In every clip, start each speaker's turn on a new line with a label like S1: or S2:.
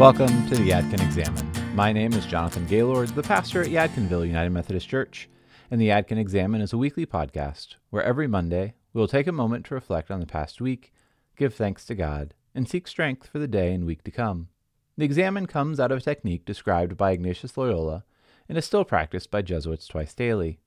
S1: Welcome to the Yadkin Examen. My name is Jonathan Gaylord, the pastor at Yadkinville United Methodist Church, and the Yadkin Examen is a weekly podcast where every Monday we will take a moment to reflect on the past week, give thanks to God, and seek strength for the day and week to come. The Examen comes out of a technique described by Ignatius Loyola and is still practiced by Jesuits twice daily.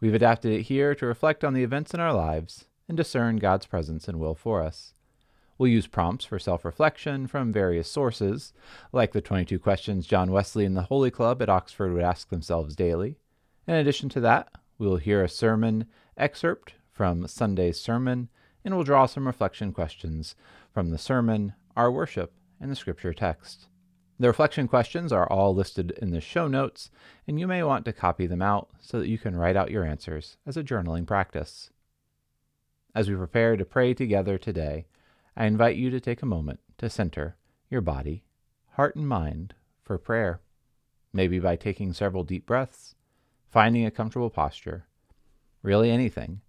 S1: We've adapted it here to reflect on the events in our lives and discern God's presence and will for us. We'll use prompts for self reflection from various sources, like the 22 questions John Wesley and the Holy Club at Oxford would ask themselves daily. In addition to that, we will hear a sermon excerpt from Sunday's sermon, and we'll draw some reflection questions from the sermon, our worship, and the scripture text. The reflection questions are all listed in the show notes, and you may want to copy them out so that you can write out your answers as a journaling practice. As we prepare to pray together today, I invite you to take a moment to center your body, heart, and mind for prayer. Maybe by taking several deep breaths, finding a comfortable posture, really anything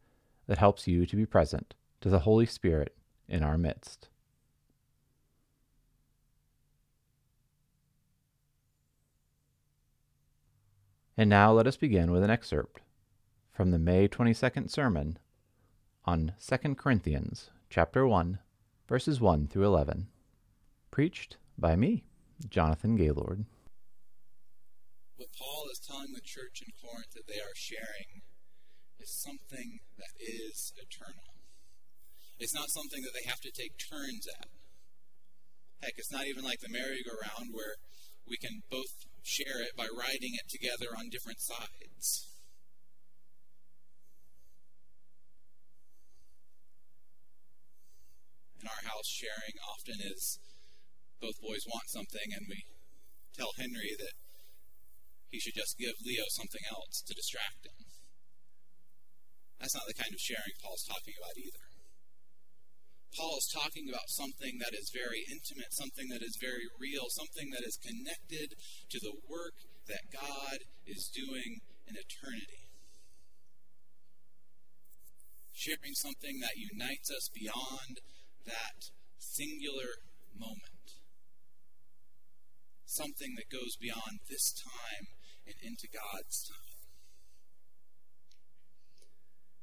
S1: that helps you to be present to the Holy Spirit in our midst. And now let us begin with an excerpt from the May 22nd sermon on 2 Corinthians chapter 1 verses 1 through 11. Preached by me, Jonathan Gaylord.
S2: What Paul is telling the church in Corinth that they are sharing is something that is eternal. It's not something that they have to take turns at. Heck, it's not even like the merry-go-round where we can both share it by riding it together on different sides. In sharing often is both boys want something and we tell Henry that he should just give Leo something else to distract him. That's not the kind of sharing Paul's talking about either. Paul is talking about something that is very intimate, something that is very real, something that is connected to the work that God is doing in eternity. Sharing something that unites us beyond that singular moment. Something that goes beyond this time and into God's time.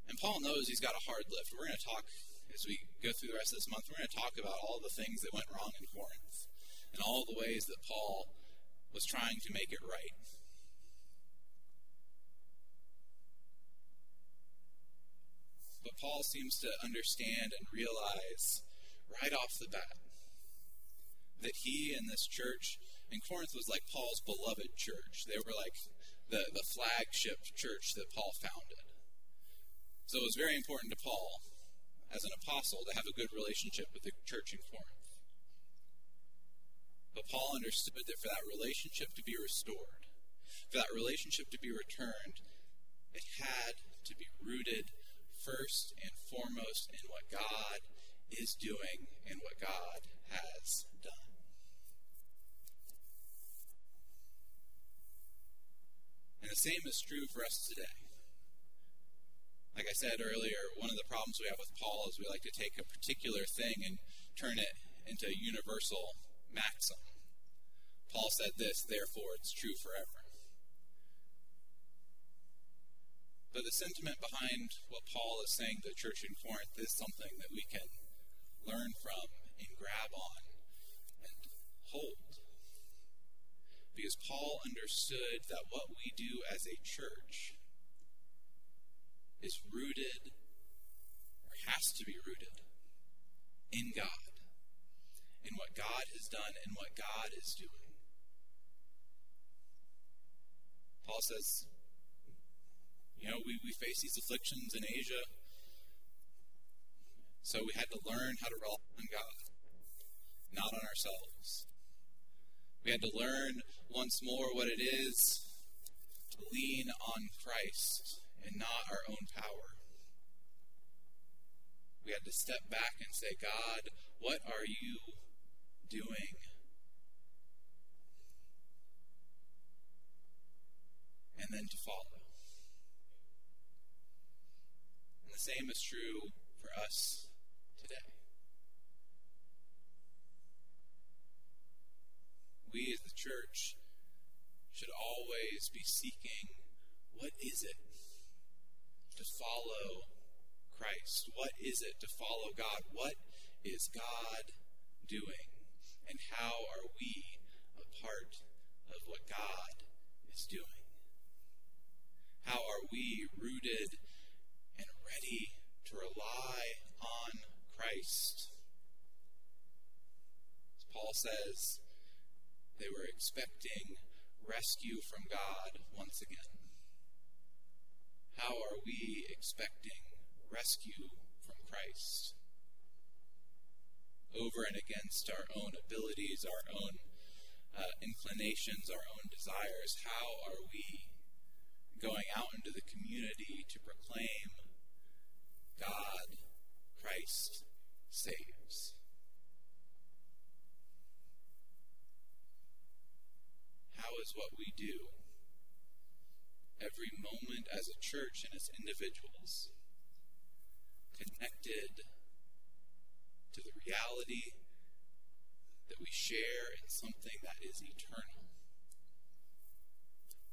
S2: And Paul knows he's got a hard lift. We're going to talk, as we go through the rest of this month, we're going to talk about all the things that went wrong in Corinth and all the ways that Paul was trying to make it right. But Paul seems to understand and realize right off the bat that he and this church in Corinth was like Paul's beloved church. They were like the, the flagship church that Paul founded. So it was very important to Paul, as an apostle, to have a good relationship with the church in Corinth. But Paul understood that for that relationship to be restored, for that relationship to be returned, it had to be rooted first and foremost in what God is doing and what God has done. And the same is true for us today. Like I said earlier, one of the problems we have with Paul is we like to take a particular thing and turn it into a universal maxim. Paul said this, therefore it's true forever. But the sentiment behind what Paul is saying to the church in Corinth is something that we can learn from and grab on and hold. Because Paul understood that what we do as a church is rooted, or has to be rooted, in God, in what God has done and what God is doing. Paul says, you know, we, we face these afflictions in Asia so we had to learn how to rely on God, not on ourselves. We had to learn once more what it is to lean on Christ and not our own power. We had to step back and say, God, what are you doing? And then to follow. And the same is true for us today. We as the church should always be seeking what is it to follow Christ? What is it to follow God? What is God doing? And how are we a part of what God is doing? How are we rooted and ready to rely on Christ? As Paul says, they were expecting rescue from God once again. How are we expecting rescue from Christ? Over and against our own abilities, our own uh, inclinations, our own desires, how are we going out into the community to proclaim God, Christ saves? How is what we do. Every moment as a church and as individuals connected to the reality that we share in something that is eternal,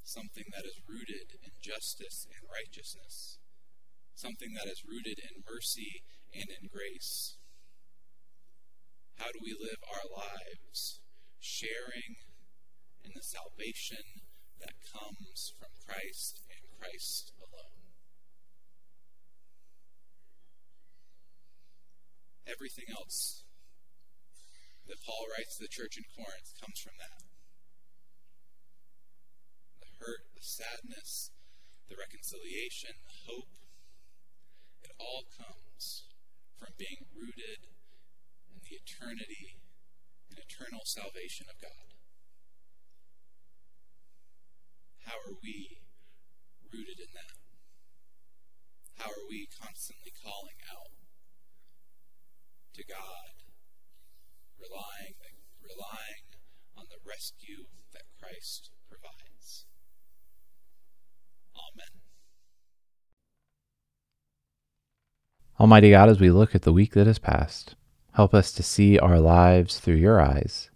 S2: something that is rooted in justice and righteousness, something that is rooted in mercy and in grace. How do we live our lives sharing in the salvation that comes from Christ and Christ alone. Everything else that Paul writes to the church in Corinth comes from that. The hurt, the sadness, the reconciliation, the hope, it all comes from being rooted in the eternity and eternal salvation of God. How are we rooted in that? How are we constantly calling out to God, relying, relying on the rescue that Christ provides? Amen.
S1: Almighty God, as we look at the week that has passed, help us to see our lives through your eyes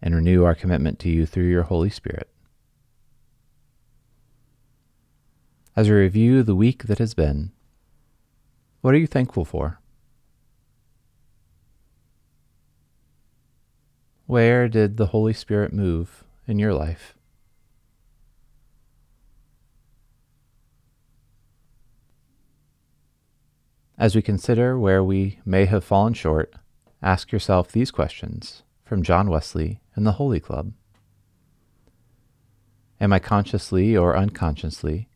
S1: and renew our commitment to you through your Holy Spirit. As we review the week that has been, what are you thankful for? Where did the Holy Spirit move in your life? As we consider where we may have fallen short, ask yourself these questions from John Wesley in the Holy Club. Am I consciously or unconsciously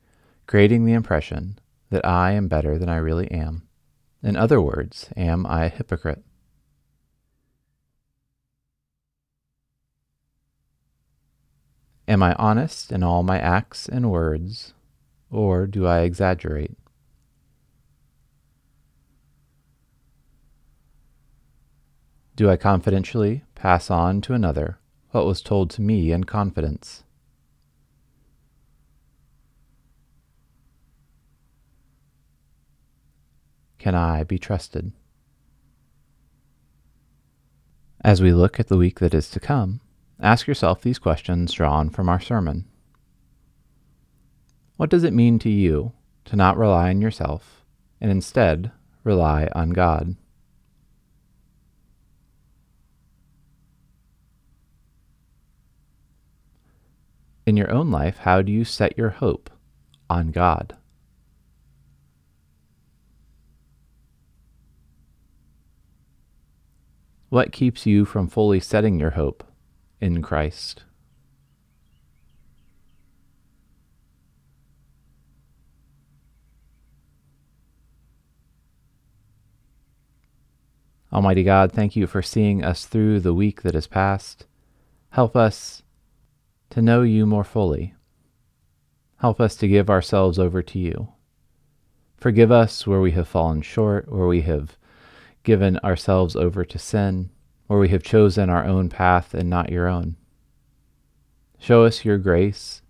S1: creating the impression that I am better than I really am. In other words, am I a hypocrite? Am I honest in all my acts and words, or do I exaggerate? Do I confidentially pass on to another what was told to me in confidence? Can I be trusted? As we look at the week that is to come, ask yourself these questions drawn from our sermon. What does it mean to you to not rely on yourself and instead rely on God? In your own life, how do you set your hope on God? What keeps you from fully setting your hope in Christ? Almighty God, thank you for seeing us through the week that has passed. Help us to know you more fully. Help us to give ourselves over to you. Forgive us where we have fallen short, where we have given ourselves over to sin, or we have chosen our own path and not your own. Show us your grace.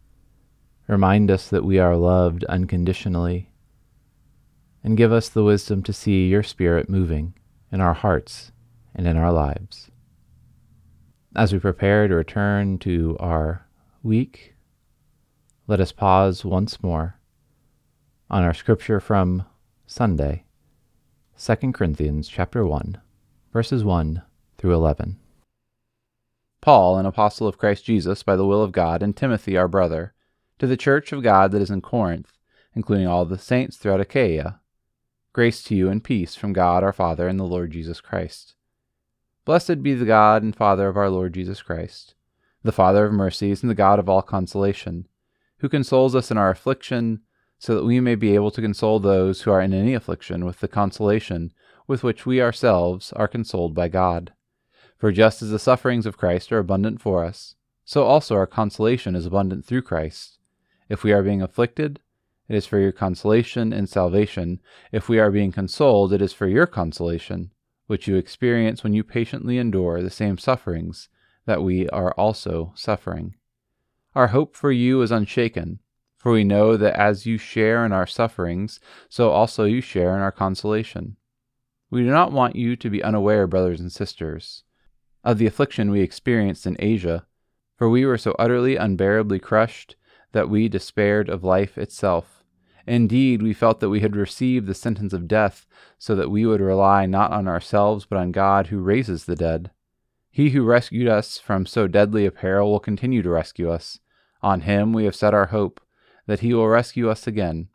S1: Remind us that we are loved unconditionally. And give us the wisdom to see your Spirit moving in our hearts and in our lives. As we prepare to return to our week, let us pause once more on our scripture from Sunday, 2 Corinthians chapter 1, verses 1 through 11. Paul, an apostle of Christ Jesus by the will of God, and Timothy, our brother, to the church of God that is in Corinth, including all the saints throughout Achaia, grace to you and peace from God our Father and the Lord Jesus Christ. Blessed be the God and Father of our Lord Jesus Christ, the Father of mercies and the God of all consolation, who consoles us in our affliction, so that we may be able to console those who are in any affliction with the consolation with which we ourselves are consoled by God. For just as the sufferings of Christ are abundant for us, so also our consolation is abundant through Christ. If we are being afflicted, it is for your consolation and salvation. If we are being consoled, it is for your consolation, which you experience when you patiently endure the same sufferings that we are also suffering. Our hope for you is unshaken, for we know that as you share in our sufferings, so also you share in our consolation. We do not want you to be unaware, brothers and sisters of the affliction we experienced in Asia, for we were so utterly unbearably crushed that we despaired of life itself. Indeed, we felt that we had received the sentence of death, so that we would rely not on ourselves, but on God who raises the dead. He who rescued us from so deadly a peril will continue to rescue us. On him we have set our hope, that he will rescue us again,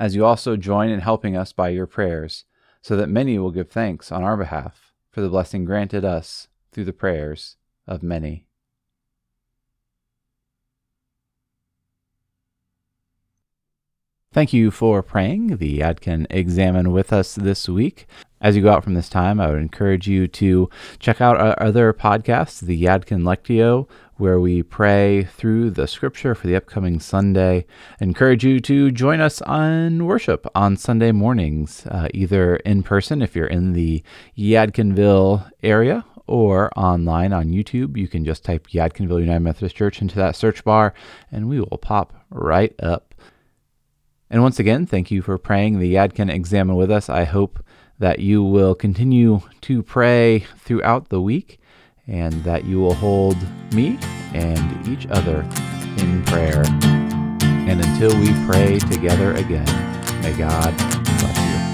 S1: as you also join in helping us by your prayers, so that many will give thanks on our behalf for the blessing granted us through the prayers of many. Thank you for praying the Yadkin Examen with us this week. As you go out from this time, I would encourage you to check out our other podcasts, the Yadkin Lectio, where we pray through the scripture for the upcoming Sunday. I encourage you to join us on worship on Sunday mornings, uh, either in person if you're in the Yadkinville area or online on YouTube. You can just type Yadkinville United Methodist Church into that search bar and we will pop right up. And once again, thank you for praying the Yadkin Examen with us. I hope that you will continue to pray throughout the week and that you will hold me and each other in prayer. And until we pray together again, may God bless you.